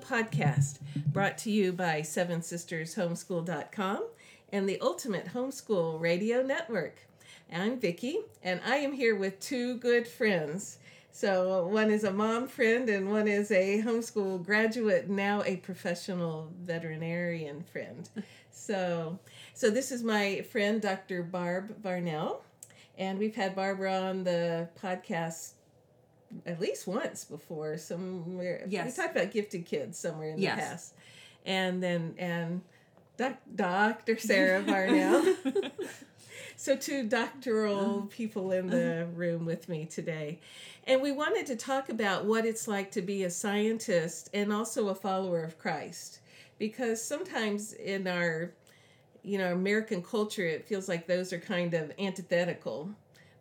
Podcast, brought to you by Seven Sisters Homeschool.com and the Ultimate Homeschool Radio Network. I'm Vicki, and I am here with two good friends. So, one is a mom friend, and one is a homeschool graduate, now a professional veterinarian friend. So, so this is my friend, Dr. Barb Varnell, and we've had Barbara on the podcast at least once before. Somewhere, Yes. we talked about gifted kids somewhere in Yes. the past, and then and doc, Dr. Sarah Varnell. so two doctoral mm-hmm. people in the mm-hmm. room with me today, and we wanted to talk about what it's like to be a scientist and also a follower of Christ, because sometimes in our you know American culture, it feels like those are kind of antithetical.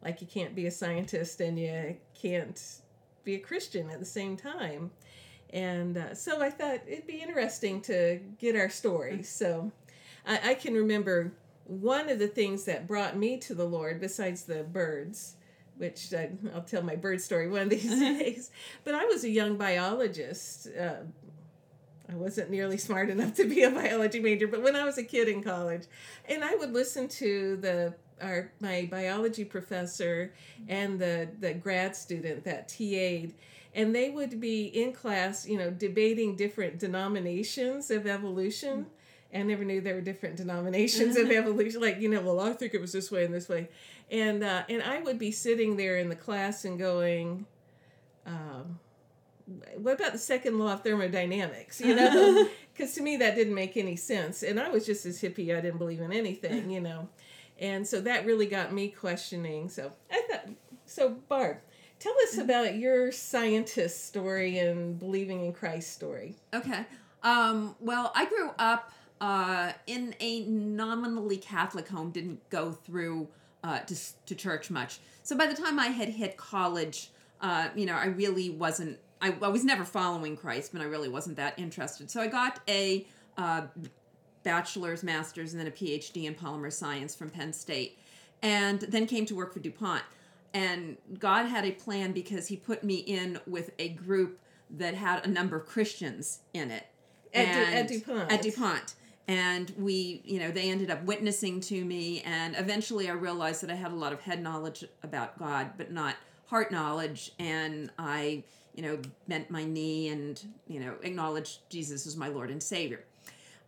Like you can't be a scientist and you can't be a Christian at the same time. And uh, so I thought it'd be interesting to get our stories. So I, I can remember one of the things that brought me to the Lord, besides the birds, which I, I'll tell my bird story one of these days. But I was a young biologist. Uh, I wasn't nearly smart enough to be a biology major, but when I was a kid in college, and I would listen to the our my biology professor and the the grad student that TA'd, and they would be in class, you know, debating different denominations of evolution. And I never knew there were different denominations of evolution. Like, you know, well, I think it was this way and this way. And uh, and I would be sitting there in the class and going, um, what about the second law of thermodynamics you know because to me that didn't make any sense and i was just as hippie i didn't believe in anything you know and so that really got me questioning so i thought so barb tell us about your scientist story and believing in christ story Okay. Um, well, I grew up uh, in a nominally Catholic home, didn't go through uh, to, to church much. So by the time I had hit college, uh, you know, I really wasn't, I, I was never following Christ, but I really wasn't that interested. So I got a uh, bachelor's, master's, and then a PhD in polymer science from Penn State, and then came to work for DuPont. And God had a plan because He put me in with a group that had a number of Christians in it. At And- at DuPont. At DuPont. And we, you know, they ended up witnessing to me, and eventually I realized that I had a lot of head knowledge about God, but not heart knowledge. And I, you know, bent my knee and, you know, acknowledged Jesus as my Lord and Savior.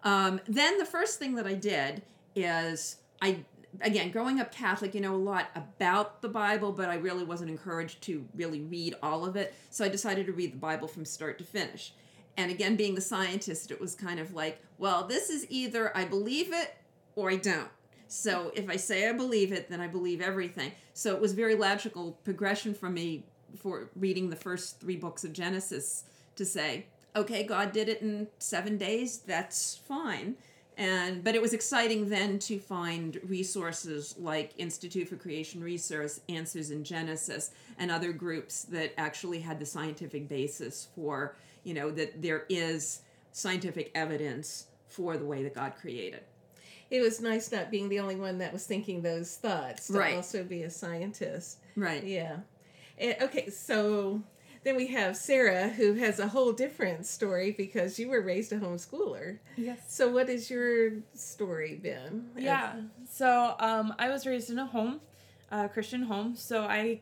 Um, then the first thing that I did is I again growing up Catholic, you know a lot about the Bible, but I really wasn't encouraged to really read all of it. So I decided to read the Bible from start to finish. And again, being the scientist, it was kind of like, well, this is either I believe it or I don't. So if I say I believe it, then I believe everything. So it was very logical progression for me for reading the first three books of Genesis to say, okay, God did it in seven days. That's fine. And but it was exciting then to find resources like Institute for Creation Research, Answers in Genesis, and other groups that actually had the scientific basis for, you know, that there is scientific evidence for the way that God created. it was nice not being the only one that was thinking those thoughts to Right. also be a scientist Right. Yeah. And, okay, so then we have Sarah, who has a whole different story because you were raised a homeschooler. Yes. So, what is your story been? Yeah. So um, I was raised in a home, a Christian home. So I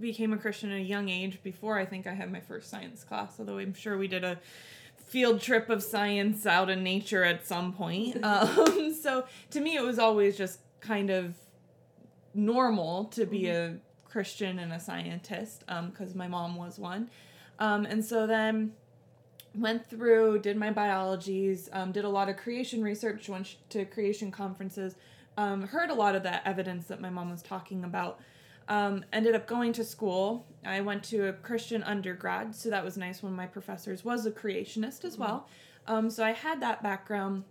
became a Christian at a young age before I think I had my first science class, although I'm sure we did a field trip of science out in nature at some point. Um, so to me, it was always just kind of normal to be a Christian and a scientist because my mom was one. Um, and so then went through, did my biologies, um, did a lot of creation research, went to creation conferences, um, heard a lot of that evidence that my mom was talking about. Um, ended up going to school. I went to a Christian undergrad, so that was nice. One of my professors was a creationist as well. Um, so I had that background.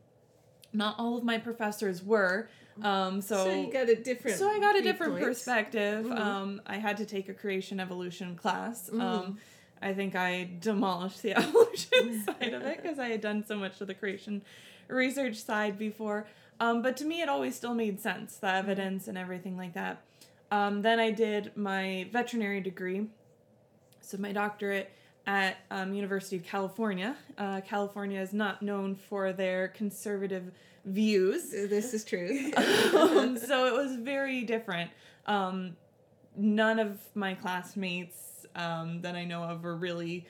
Not all of my professors were. Um, so, So, you got a different. so I got a different perspective. Mhm. Um, I had to take a creation evolution class. Mhm. Um, I think I demolished the evolution side of it because I had done so much of the creation research side before. Um, but to me, it always still made sense, the evidence and everything like that. Um, then I did my veterinary degree, so my doctorate. at um, University of California. Uh, California is not known for their conservative views. This is true. um, so it was very different. Um, none of my classmates um, that I know of were really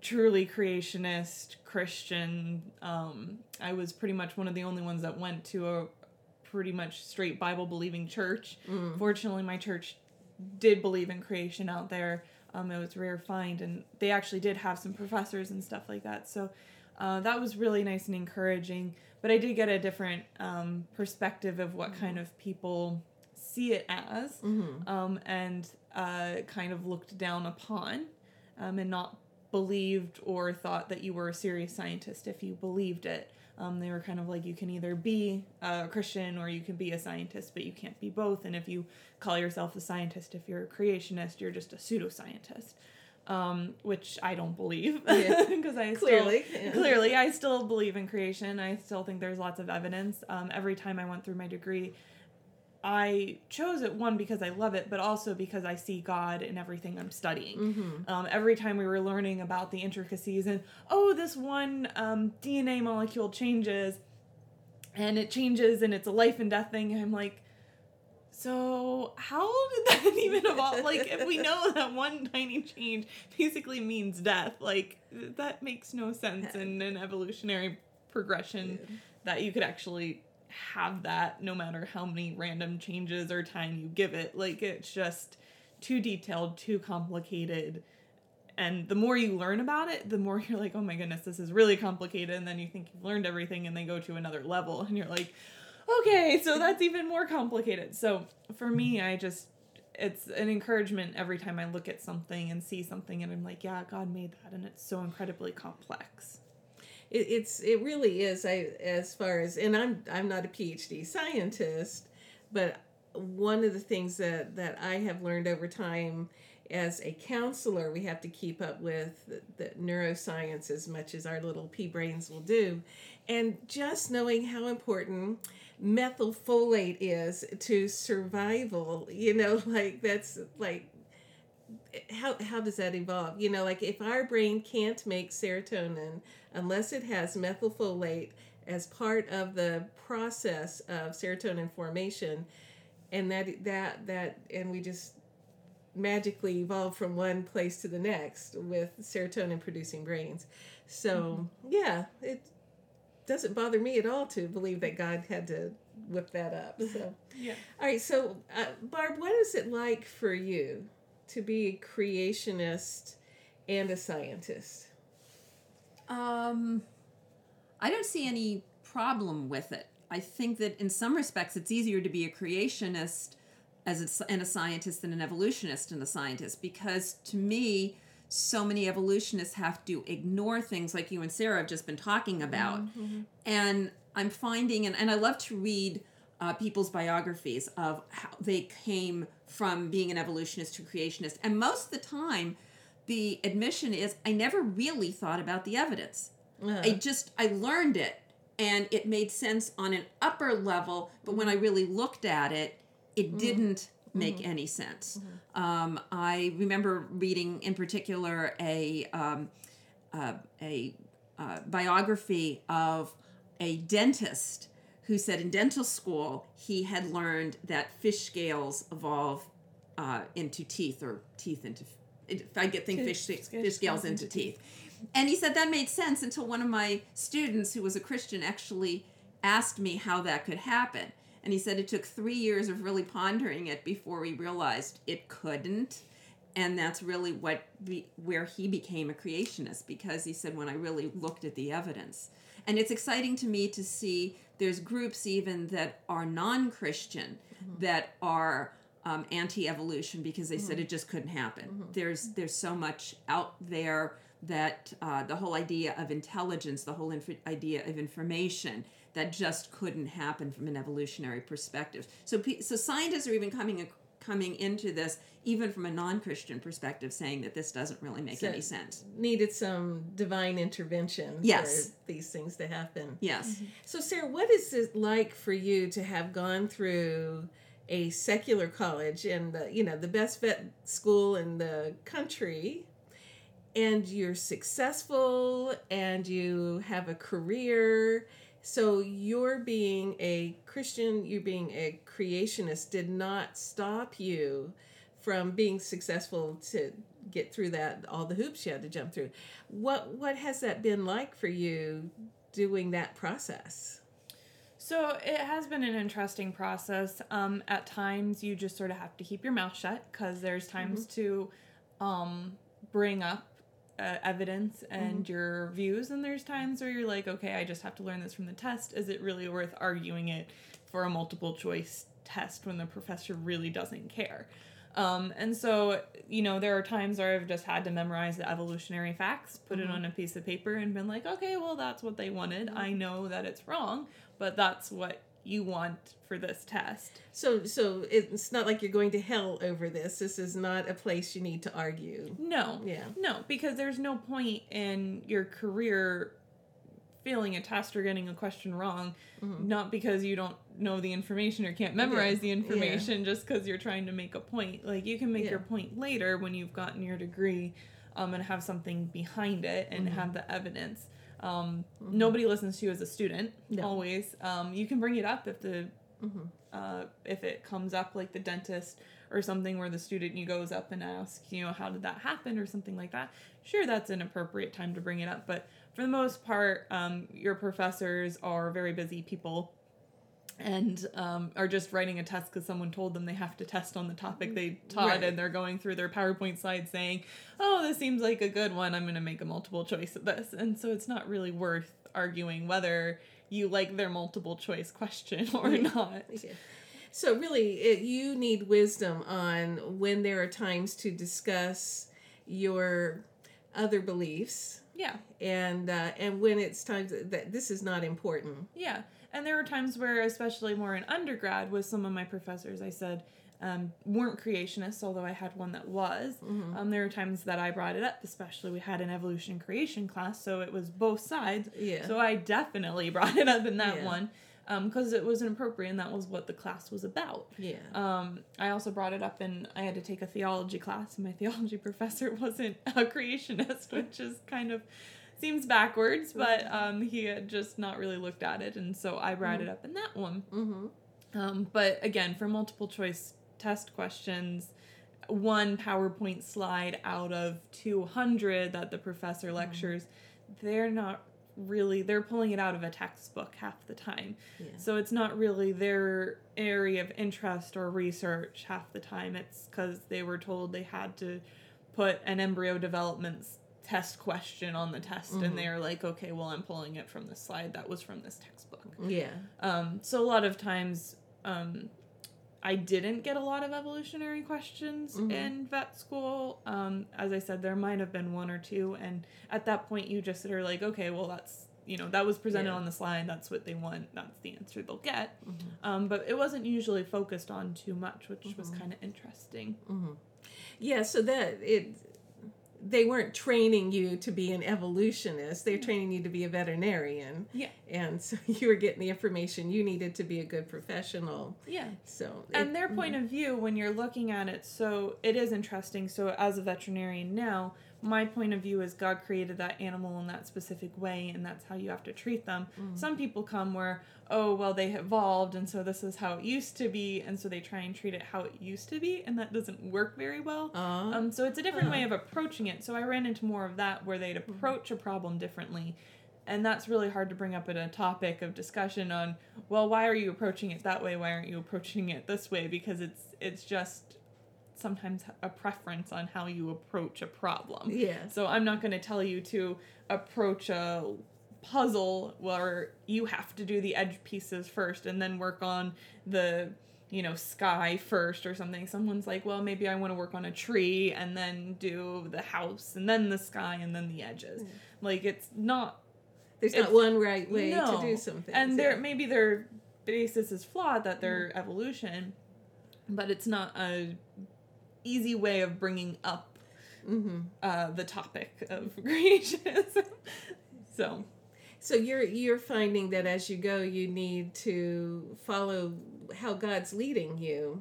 truly creationist Christian. Um, I was pretty much one of the only ones that went to a pretty much straight Bible believing church. Fortunately, my church did believe in creation out there. Um, it was rare find, and they actually did have some professors and stuff like that. So uh, that was really nice and encouraging. But I did get a different um, perspective of what kind of people see it as, um, and uh, kind of looked down upon, um, and not believed or thought that you were a serious scientist if you believed it. Um, they were kind of like you can either be a Christian or you can be a scientist, but you can't be both. And if you call yourself a scientist, if you're a creationist, you're just a pseudoscientist, um, which I don't believe Yeah. because I Clearly, still, yeah. clearly I still believe in creation. I still think there's lots of evidence. Um, every time I went through my degree, I chose it one because I love it, but also because I see God in everything I'm studying. Mm-hmm. Um, every time we were learning about the intricacies and oh, this one um, DNA molecule changes, and it changes and it's a life and death thing. I'm like, so how did that even evolve? like, if we know that one tiny change basically means death, like that makes no sense in an evolutionary progression that you could actually have that no matter how many random changes or time you give it. Like it's just too detailed, too complicated. And the more you learn about it, the more you're like, oh my goodness, this is really complicated. And then you think you've learned everything and they go to another level and you're like, okay, so that's even more complicated. So for me, I just, it's an encouragement every time I look at something and see something and I'm like, yeah, God made that and it's so incredibly complex. it, it's it really is I as far as and I'm I'm not a PhD scientist, but one of the things that that I have learned over time as a counselor, we have to keep up with the, the neuroscience as much as our little pea brains will do, and just knowing how important methylfolate is to survival. You know, like that's like how how does that evolve? You know, like if our brain can't make serotonin unless it has methylfolate as part of the process of serotonin formation, and that that that and we just magically evolve from one place to the next with serotonin producing brains. So mm-hmm. yeah, it doesn't bother me at all to believe that God had to whip that up. So. Yeah. All right, so uh, Barb, what is it like for you to be a creationist and a scientist? Um, I don't see any problem with it. I think that in some respects it's easier to be a creationist as a, and a scientist than an evolutionist and a scientist because to me so many evolutionists have to ignore things like you and Sarah have just been talking about. And I'm finding, and, and I love to read uh, people's biographies of how they came from being an evolutionist to creationist. And most of the time, the admission is I never really thought about the evidence. Uh, I just I learned it and it made sense on an upper level, but when I really looked at it, it didn't make any sense. Um, I remember reading in particular a um, uh, a uh, biography of a dentist who said in dental school he had learned that fish scales evolve uh, into teeth or teeth into if I get think fish, Fish fish scales into teeth. And he said that made sense until one of my students, who was a Christian, actually asked me how that could happen. And he said it took three years of really pondering it before we realized it couldn't. And that's really what be, where he became a creationist because he said when I really looked at the evidence. And it's exciting to me to see there's groups even that are non-Christian that are um, anti-evolution because they said it just couldn't happen. There's there's so much out there that uh, the whole idea of intelligence, the whole inf- idea of information, that just couldn't happen from an evolutionary perspective. So so scientists are even coming coming into this even from a non-Christian perspective, saying that this doesn't really make So- any sense. needed some divine intervention Yes. for these things to happen. Yes. Mm-hmm. So, Sarah, what is it like for you to have gone through a secular college and the, you know the best vet school in the country, and you're successful and you have a career. So your being a Christian, you being a creationist did not stop you from being successful to get through that all the hoops you had to jump through. What what has that been like for you doing that process? So it has been an interesting process. Um, at times, you just sort of have to keep your mouth shut because there's times to um, bring up uh, evidence and your views, and there's times where you're like, okay, I just have to learn this from the test. Is it really worth arguing it for a multiple choice test when the professor really doesn't care? Um, and so, you know, there are times where I've just had to memorize the evolutionary facts, put it on a piece of paper, and been like, okay, well, that's what they wanted. I know that it's wrong, but that's what you want for this test. So so it's not like you're going to hell over this. This is not a place you need to argue. No. Yeah. No, because there's no point in your career failing a test or getting a question wrong, not because you don't know the information or can't memorize the Yeah. information, just because you're trying to make a point. Like you can make Yeah. your point later when you've gotten your degree, um, and have something behind it and have the evidence. Um, Nobody listens to you as a student. No. Always, um, you can bring it up if the uh, if it comes up like the dentist or something where the student you goes up and asks you know how did that happen or something like that sure that's an appropriate time to bring it up but for the most part um, your professors are very busy people and um, are just writing a test because someone told them they have to test on the topic they taught Right. and they're going through their powerpoint slides saying oh this seems like a good one i'm going to make a multiple choice of this and so it's not really worth arguing whether you like their multiple choice question or not Yeah. So really, it, you need wisdom on when there are times to discuss your other beliefs, yeah and uh, and when it's times that this is not important. Yeah, and there were times where, especially more in undergrad, with some of my professors, I said um, weren't creationists, although I had one that was. Um, there were times that I brought it up, especially we had an evolution creation class, so it was both sides. Yeah. So I definitely brought it up in that Yeah. one because it was inappropriate and that was what the class was about. Yeah. Um, I also brought it up and I had to take a theology class, and my theology professor wasn't a creationist, which is kind of seems backwards, but um, he had just not really looked at it, and so I brought it up in that one. mm-hmm. Um, but again, for multiple choice test questions, one PowerPoint slide out of 200 that the professor lectures, they're not really, they're pulling it out of a textbook half the time. Yeah. So it's not really their area of interest or research half the time. It's because they were told they had to put an embryo development test question on the test, and they're like, okay, well, I'm pulling it from this slide that was from this textbook. Yeah. Um, so a lot of times, um, I didn't get a lot of evolutionary questions Mhm. in vet school. Um, as I said, there might have been one or two, and at that point, you just are like, okay, well, that's you know that was presented Yeah. on the slide. That's what they want. That's the answer they'll get. Um, but it wasn't usually focused on too much, which was kind of interesting. Yeah. So that it. They weren't training you to be an evolutionist. They're training you to be a veterinarian. Yeah, And so you were getting the information you needed to be a good professional. yeah. So and it- their point mm-hmm. of view when you're looking at it so it is interesting so as a veterinarian now my point of view is god created that animal in that specific way and that's how you have to treat them. Mm. Some people come where oh well they evolved and so this is how it used to be and so they try and treat it how it used to be and that doesn't work very well. Aw. um, so it's a different way uh-huh. of approaching it. So i ran into more of that where they'd mm-hmm. approach a problem differently and that's really hard to bring up in a topic of discussion on well why are you approaching it that way? Why aren't you approaching it this way? Because it's it's just sometimes a preference on how you approach a problem Yeah. so i'm not going to tell you to approach a puzzle where you have to do the edge pieces first and then work on the you know sky first or something someone's like well maybe i want to work on a tree and then do the house and then the sky and then the edges mm. like it's not There's not one right way no. to do something. and there maybe their basis is flawed that their mm. evolution but it's not a easy way of bringing up hmm uh, the topic of creationism so So you're you're finding that as you go, you need to follow how God's leading you,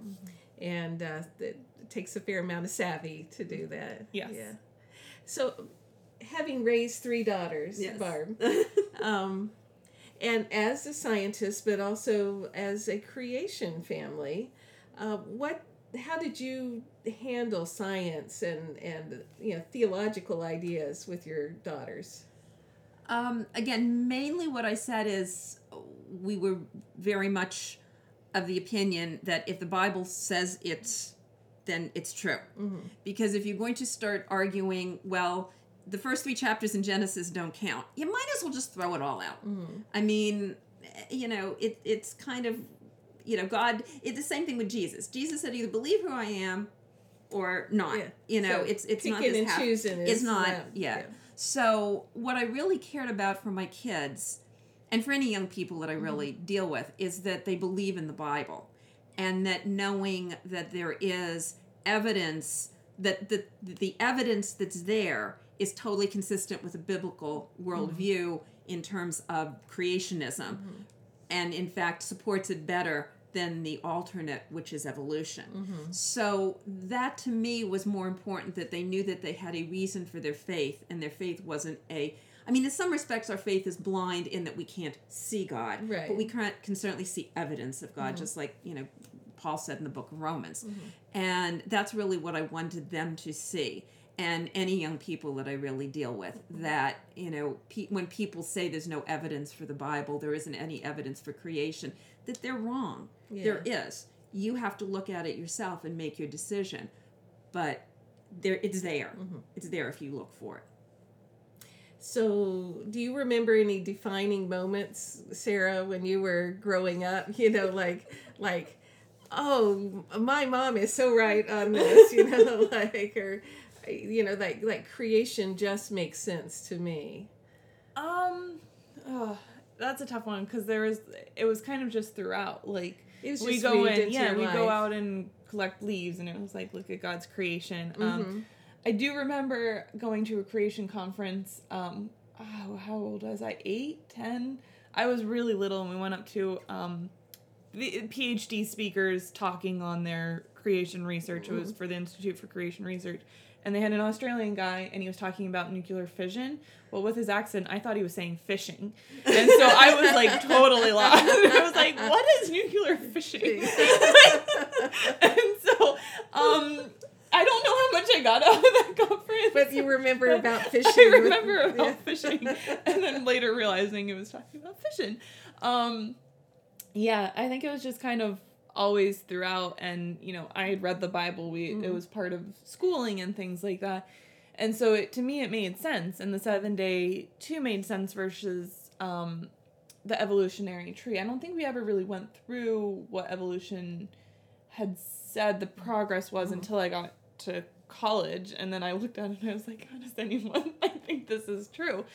and uh, it takes a fair amount of savvy to do that. Yes. Yeah. So having raised three daughters, Yes. Barb, um, and as a scientist, but also as a creation family, uh, what? How did you handle science and and you know theological ideas with your daughters? Um, again, mainly what I said is we were very much of the opinion that if the Bible says it's, then it's true. Because if you're going to start arguing, well, the first three chapters in Genesis don't count, you might as well just throw it all out. I mean, you know, it, it's kind of, you know, God, it's the same thing with Jesus. Jesus said either believe who I am or not. Yeah. You know, So it's it's not this and half- choosing It's is not, yeah. yeah. So, what I really cared about for my kids, and for any young people that I really Mm-hmm. deal with, is that they believe in the Bible, and that knowing that there is evidence that the the evidence that's there is totally consistent with a biblical worldview in terms of creationism, and in fact supports it better than the alternate, which is evolution. Mm-hmm. So that to me was more important that they knew that they had a reason for their faith, and their faith wasn't a. I mean, in some respects, our faith is blind in that we can't see God, Right. but we can, can certainly see evidence of God, mm-hmm. just like you know Paul said in the book of Romans, mm-hmm. and that's really what I wanted them to see. And any young people that I really deal with, that you know, pe- when people say there's no evidence for the Bible, there isn't any evidence for creation, that they're wrong. There is. You have to look at it yourself and make your decision. But there, it's there. It's there if you look for it. So, do you remember any defining moments, Sarah, when you were growing up? You know, like, like, oh, my mom is so right on this. You know, like, or, you know, like, like creation just makes sense to me. Um, oh, that's a tough one because there was it was kind of just throughout. Like It was we just go weaved in, yeah, we go out and collect leaves, and it was like look at God's creation. Mm-hmm. Um, I do remember going to a creation conference. Um, oh, how old was I? Eight, ten. I was really little, and we went up to um, the PhD speakers talking on their creation research. It was for the Institute for Creation Research. And they had an Australian guy, and he was talking about nuclear fission. Well, with his accent, I thought he was saying fishing, and so I was like totally lost. I was like, "What is nuclear fishing?" and so, um, I don't know how much I got out of that conference. But you remember about fishing. I with- remember about yeah. fishing, and then later realizing it was talking about fission. Um, yeah, I think it was just kind of always throughout, and you know, I had read the Bible. We it was part of schooling and things like that, and so it, to me it made sense. And the seven day two made sense versus um, the evolutionary tree. I don't think we ever really went through what evolution had said the progress was until I got to college, and then I looked at it and I was like, how does anyone? I think this is true.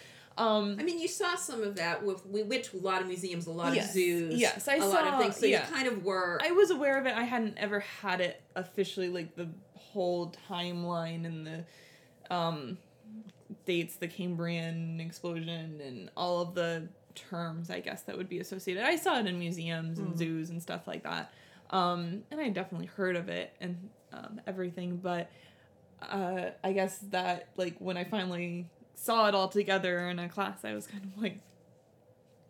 Um, I mean, you saw some of that with we went to a lot of museums, a lot Yes. of zoos, Yes, I a lot saw- of things. So yeah. you kind of were. I was aware of it. I hadn't ever had it officially, like the whole timeline and the um, dates, the Cambrian explosion, and all of the terms, I guess, that would be associated. I saw it in museums and zoos and stuff like that. Um, and I definitely heard of it and um, everything, but uh, I guess that, like, when I finally saw it all together in a class, I was kind of like,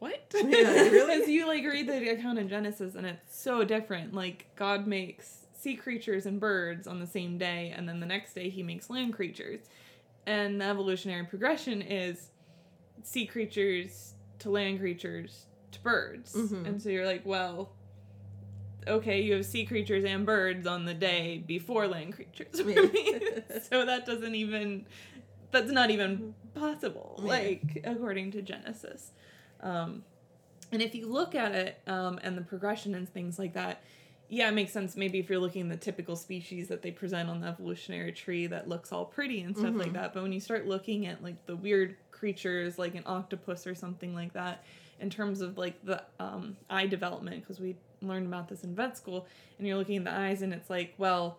what? Yeah, really? Because you like read the account in Genesis and it's so different. Like God makes sea creatures and birds on the same day, and then the next day he makes land creatures. And the evolutionary progression is sea creatures to land creatures to birds. Mhm. And so you're like, well, okay, you have sea creatures and birds on the day before land creatures. So that doesn't even that's not even possible, Yeah. like according to Genesis. Um, and if you look at it um, and the progression and things like that, yeah, it makes sense. Maybe if you're looking at the typical species that they present on the evolutionary tree that looks all pretty and stuff like that. But when you start looking at like the weird creatures like an octopus or something like that, in terms of like the um, eye development, because we learned about this in vet school, and you're looking at the eyes and it's like, well,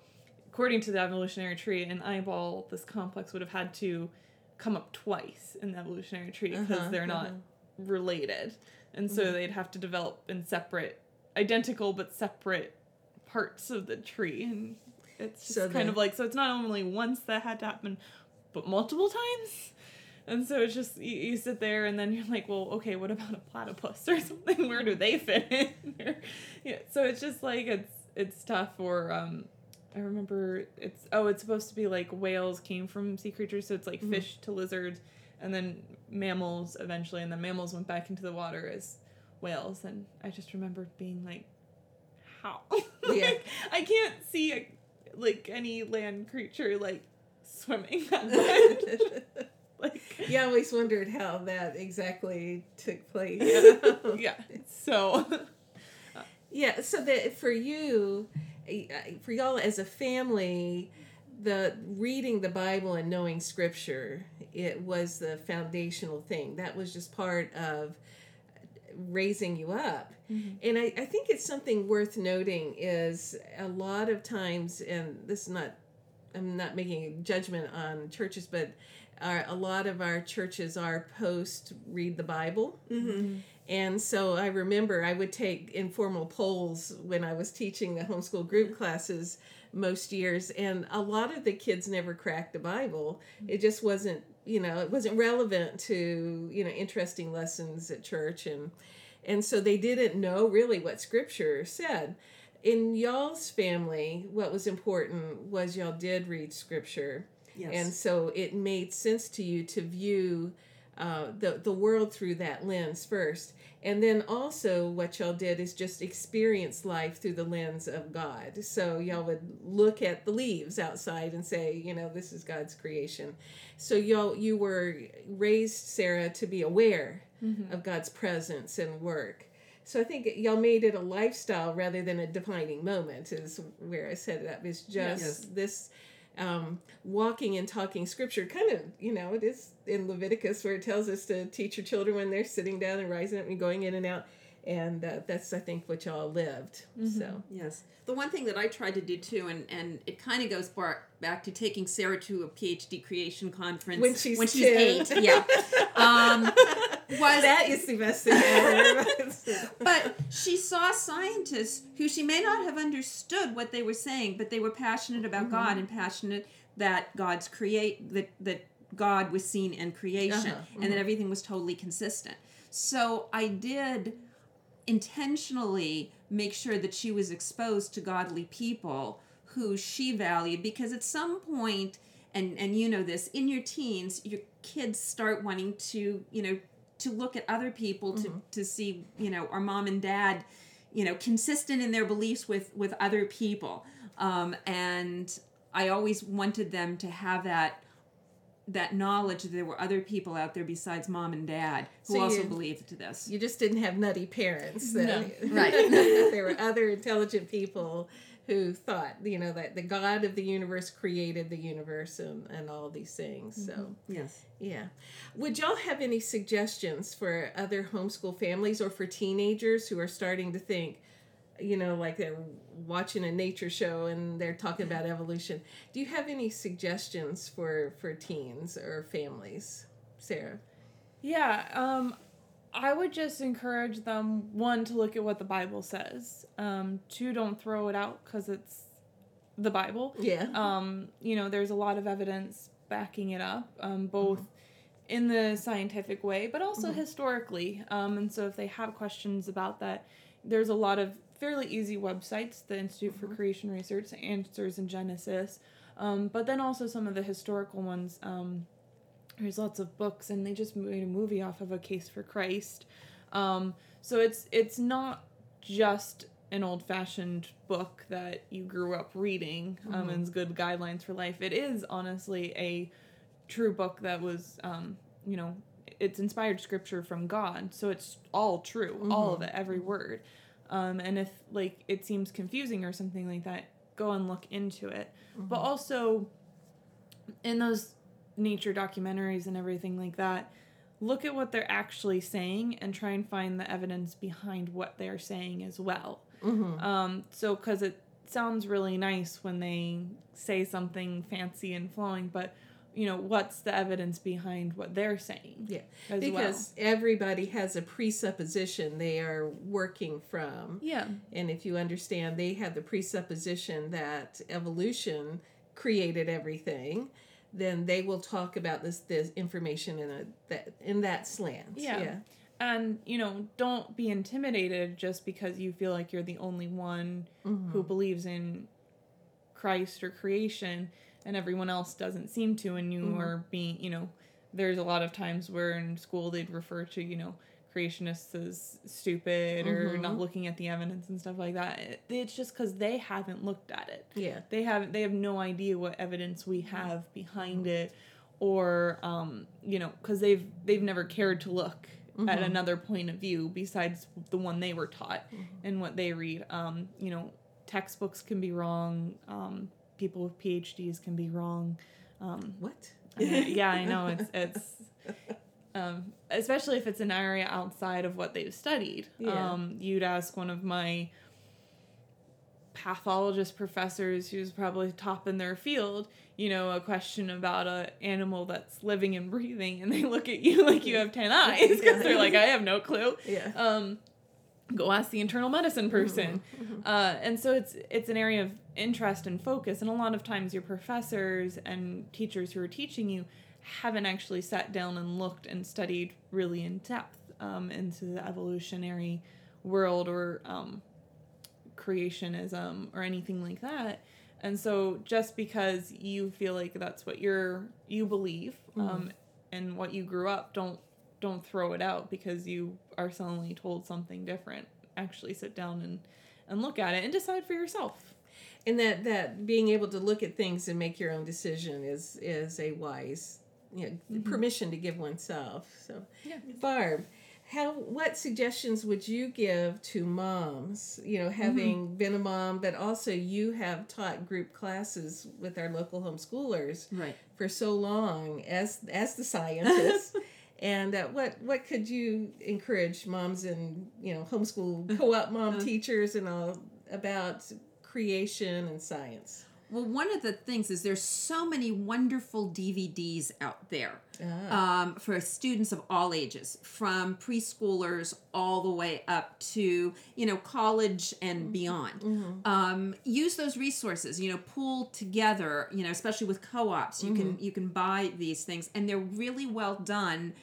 according to the evolutionary tree, an eyeball, this complex would have had to come up twice in the evolutionary tree because Uh-huh, they're not uh-huh. related. And so they'd have to develop in separate, identical but separate parts of the tree. And it's just So kind of like, so it's not only once that had to happen, but multiple times. and so it's just you, you sit there and then you're like well okay what about a platypus or something where do they fit in yeah so it's just like it's it's tough for, um i remember it's oh it's supposed to be like whales came from sea creatures so it's like Mhm. fish to lizards and then mammals eventually and then mammals went back into the water as whales and i just remember being like how Yeah. like, i can't see a, like any land creature like swimming like you always wondered how that exactly took place. yeah so Yeah, so that for you, uh, for y'all as a family, the reading the Bible and knowing Scripture, it was the foundational thing. That was just part of raising you up. Mm-hmm. And I, I think it's something worth noting is a lot of times, and this is not, I'm not making a judgment on churches, but our, a lot of our churches are post read the Bible. Mm-hmm. And so I remember I would take informal polls when I was teaching the homeschool group classes most years, and a lot of the kids never cracked the Bible. It just wasn't, you know, it wasn't relevant to, you know, interesting lessons at church, and and so they didn't know really what Scripture said. In y'all's family, what was important was y'all did read Scripture. Yes. And so it made sense to you to view uh, the, the world through that lens first. And then also, what y'all did is just experience life through the lens of God. So, y'all would look at the leaves outside and say, you know, this is God's creation. So, y'all, you were raised, Sarah, to be aware of God's presence and work. So I think y'all made it a lifestyle rather than a defining moment. Is where I set it up. It's just Yes. this um, walking and talking scripture. Kind of, you know, it is in Leviticus where it tells us to teach your children when they're sitting down and rising up and going in and out. And uh, that's I think what y'all lived. So Yes. The one thing that I tried to do too, and, and it kind of goes bar- back to taking Sarah to a PhD creation conference When she's when she's 10. eight. Yeah. Um, was that is the best thing ever. but she saw scientists who she may not have understood what they were saying, but they were passionate about Mm-hmm. God and passionate that God's create that that God was seen in creation Uh-huh, and that everything was totally consistent. So I did intentionally make sure that she was exposed to godly people who she valued because at some point and and you know this in your teens your kids start wanting to you know to look at other people to to see you know are mom and dad you know consistent in their beliefs with with other people um, and i always wanted them to have that that knowledge that there were other people out there besides mom and dad who So also you- believed this You just didn't have nutty parents. That, No. Right. there were other intelligent people who thought, you know, that the God of the universe created the universe and, and all these things. So, yes. yeah. Would y'all have any suggestions for other homeschool families or for teenagers who are starting to think, you know, like they're watching a nature show and they're talking about evolution? Do you have any suggestions for for teens or families, Sarah? Yeah, um, I would just encourage them one to look at what the Bible says. Um, two, don't throw it out because it's the Bible. Yeah. Um, you know, there's a lot of evidence backing it up, um, both in the scientific way, but also historically. Um, and so if they have questions about that, there's a lot of fairly easy websites. The Institute for Creation Research answers in Genesis, um, but then also some of the historical ones. Um, there's lots of books, and they just made a movie off of a case for Christ. Um, so it's it's not just an old fashioned book that you grew up reading um, and is good guidelines for life. It is honestly a true book that was, um, you know, it's inspired scripture from God. So it's all true, all of it, every word. Um, and if like it seems confusing or something like that, go and look into it. But also in those nature documentaries and everything like that, look at what they're actually saying and try and find the evidence behind what they're saying as well. Mm-hmm. Um, so, because it sounds really nice when they say something fancy and flowing, but you know, what's the evidence behind what they're saying? Yeah, because everybody has a presupposition they are working from. Yeah. And if you understand, they have the presupposition that evolution created everything. Then they will talk about this this information in a that in that slant. Yeah. yeah. And, you know, don't be intimidated just because you feel like you're the only one Mm-hmm. who believes in Christ or creation and everyone else doesn't seem to and you Mhm. are being, you know, there's a lot of times where in school they'd refer to, you know, creationists as stupid or Mhm. not looking at the evidence and stuff like that. It's just cuz they haven't looked at it. Yeah. They have they have no idea what evidence we have behind it or um, you know, cuz they've they've never cared to look at Mhm. another point of view besides the one they were taught Mhm. and what they read. Um, you know, textbooks can be wrong. Um, people with PhDs can be wrong. Um, What? I- yeah, I know it's it's um, especially if it's an area outside of what they've studied. Yeah. Um, you'd ask one of my pathologist professors who's probably top in their field you know a question about a animal that's living and breathing and they look at you like you have 10 eyes because they're like i have no clue Yeah. um, go ask the internal medicine person. Mhm. Uh, and so it's it's an area of interest and focus. And a lot of times your professors and teachers who are teaching you haven't actually sat down and looked and studied really in depth um, into the evolutionary world or um, creationism or anything like that. And so just because you feel like that's what you're you believe um, and what you grew up, don't don't throw it out because you are suddenly told something different. Actually sit down and and look at it and decide for yourself. and that that being able to look at things and make your own decision is is a wise you know permission to give oneself. So Yeah. barb how what suggestions would you give to moms you know having been a mom but also you have taught group classes with our local homeschoolers Right. for so long as as the scientist and uh, what what could you encourage moms and you know homeschool co-op mom teachers and all about creation and science Well, one of the things is there's so many wonderful DVDs out there Ah. um, for students of all ages, from preschoolers all the way up to you know college and beyond. Um, use those resources. You know, pull together. You know, especially with co-ops, you can you can buy these things, and they're really well done.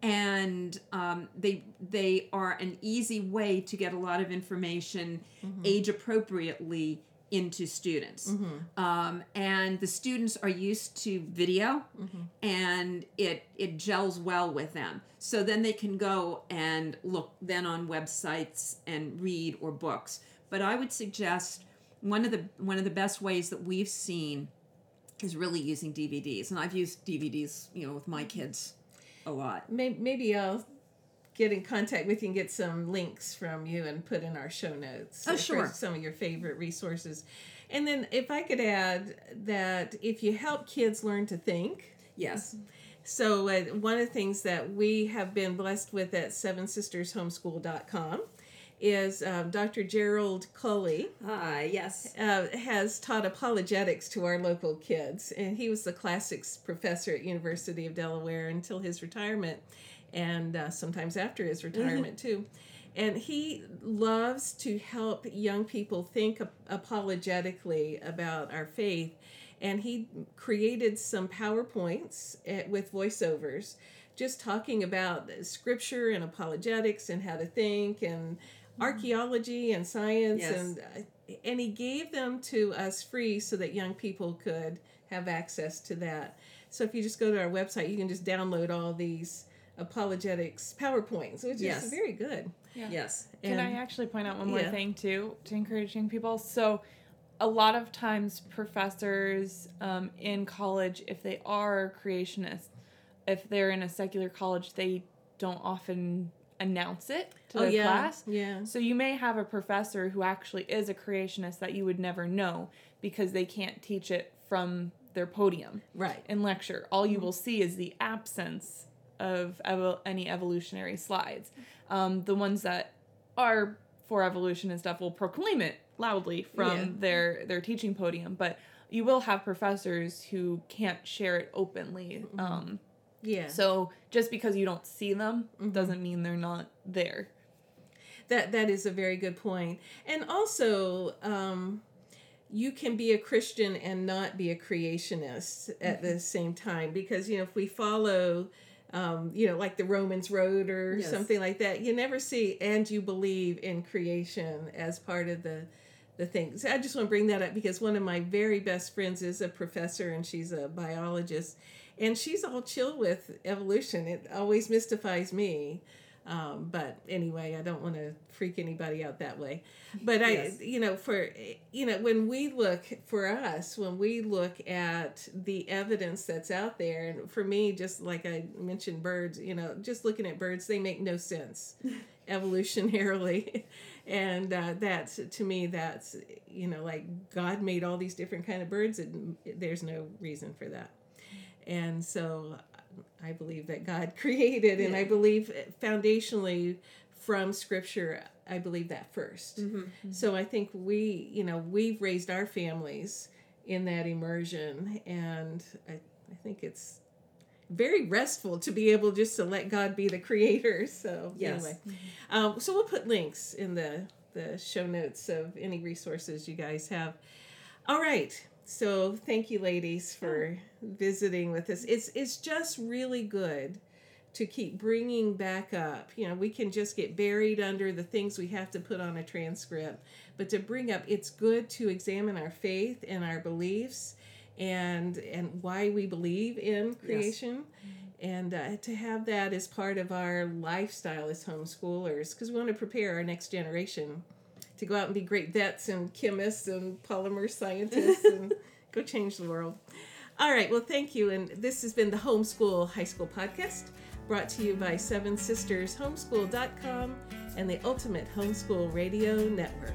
And um, they they are an easy way to get a lot of information age appropriately into students. Um, and the students are used to video and it it gels well with them. So then they can go and look then on websites and read or books. But I would suggest one of the one of the best ways that we've seen is really using DVDs. And I've used DVDs, you know, with my kids a lot. May- maybe i'll get in contact with you and get some links from you and put in our show notes Oh, for sure. some of your favorite resources and then if i could add that if you help kids learn to think Yes. So, uh, one of the things that we have been blessed with at sevensistershomeschool.com is um, Dr. Gerald Culley Ah, yes. uh, has taught apologetics to our local kids. And he was the classics professor at University of Delaware until his retirement and uh, sometimes after his retirement too. And he loves to help young people think ap- apologetically about our faith. And he created some PowerPoints eh, with voiceovers just talking about scripture and apologetics and how to think and archaeology and science Yes. and uh, and he gave them to us free so that young people could have access to that. So if you just go to our website, you can just download all these apologetics PowerPoints, which Yes. is very good. Yes. Can I actually point out one more Yeah. thing too to encourage young people? So, a lot of times, professors um, in college, if they are creationists, if they're in a secular college, they don't often announce it to oh their yeah, class. yeah, So you may have a professor who actually is a creationist that you would never know because they can't teach it from their podium right. in lecture. All you will see is the absence of evo- any evolutionary slides. Um, the ones that are for evolution and stuff will proclaim it loudly from Yeah. their their teaching podium, but you will have professors who can't share it openly. Um, Yeah, so just because you don't see them Mhm. doesn't mean they're not there. that that is a very good point. And also, um, you can be a Christian and not be a creationist at the same time because you know if we follow um, you know like the Romans road or Yes. something like that you never see and you believe in creation as part of the the thing. So I just want to bring that up because one of my very best friends is a professor and she's a biologist and she's all chill with evolution. It always mystifies me. Um, but anyway, I don't want to freak anybody out that way. But I, Yes. you know, for, you know, when we look for us, when we look at the evidence that's out there, and for me, just like I mentioned birds, you know, just looking at birds, they make no sense evolutionarily. and uh, that's, to me, that's, you know, like God made all these different kind of birds and there's no reason for that. And so I believe that God created, and I believe foundationally from Scripture, I believe that 1st Mm-hmm. So I think we, you know, we've raised our families in that immersion, and I, I think it's very restful to be able just to let God be the creator. So Yes. anyway, um, so we'll put links in the the show notes of any resources you guys have. All right. So thank you, ladies, for visiting with us. It's it's just really good to keep bringing back up. You know, we can just get buried under the things we have to put on a transcript, but to bring up, it's good to examine our faith and our beliefs, and and why we believe in creation. And uh, to have that as part of our lifestyle as homeschoolers, because we want to prepare our next generation to go out and be great vets and chemists and polymer scientists and go change the world. All right, well, thank you. And this has been the Homeschool High School Podcast brought to you by Seven Sisters Homeschool.com and the Ultimate Homeschool Radio Network.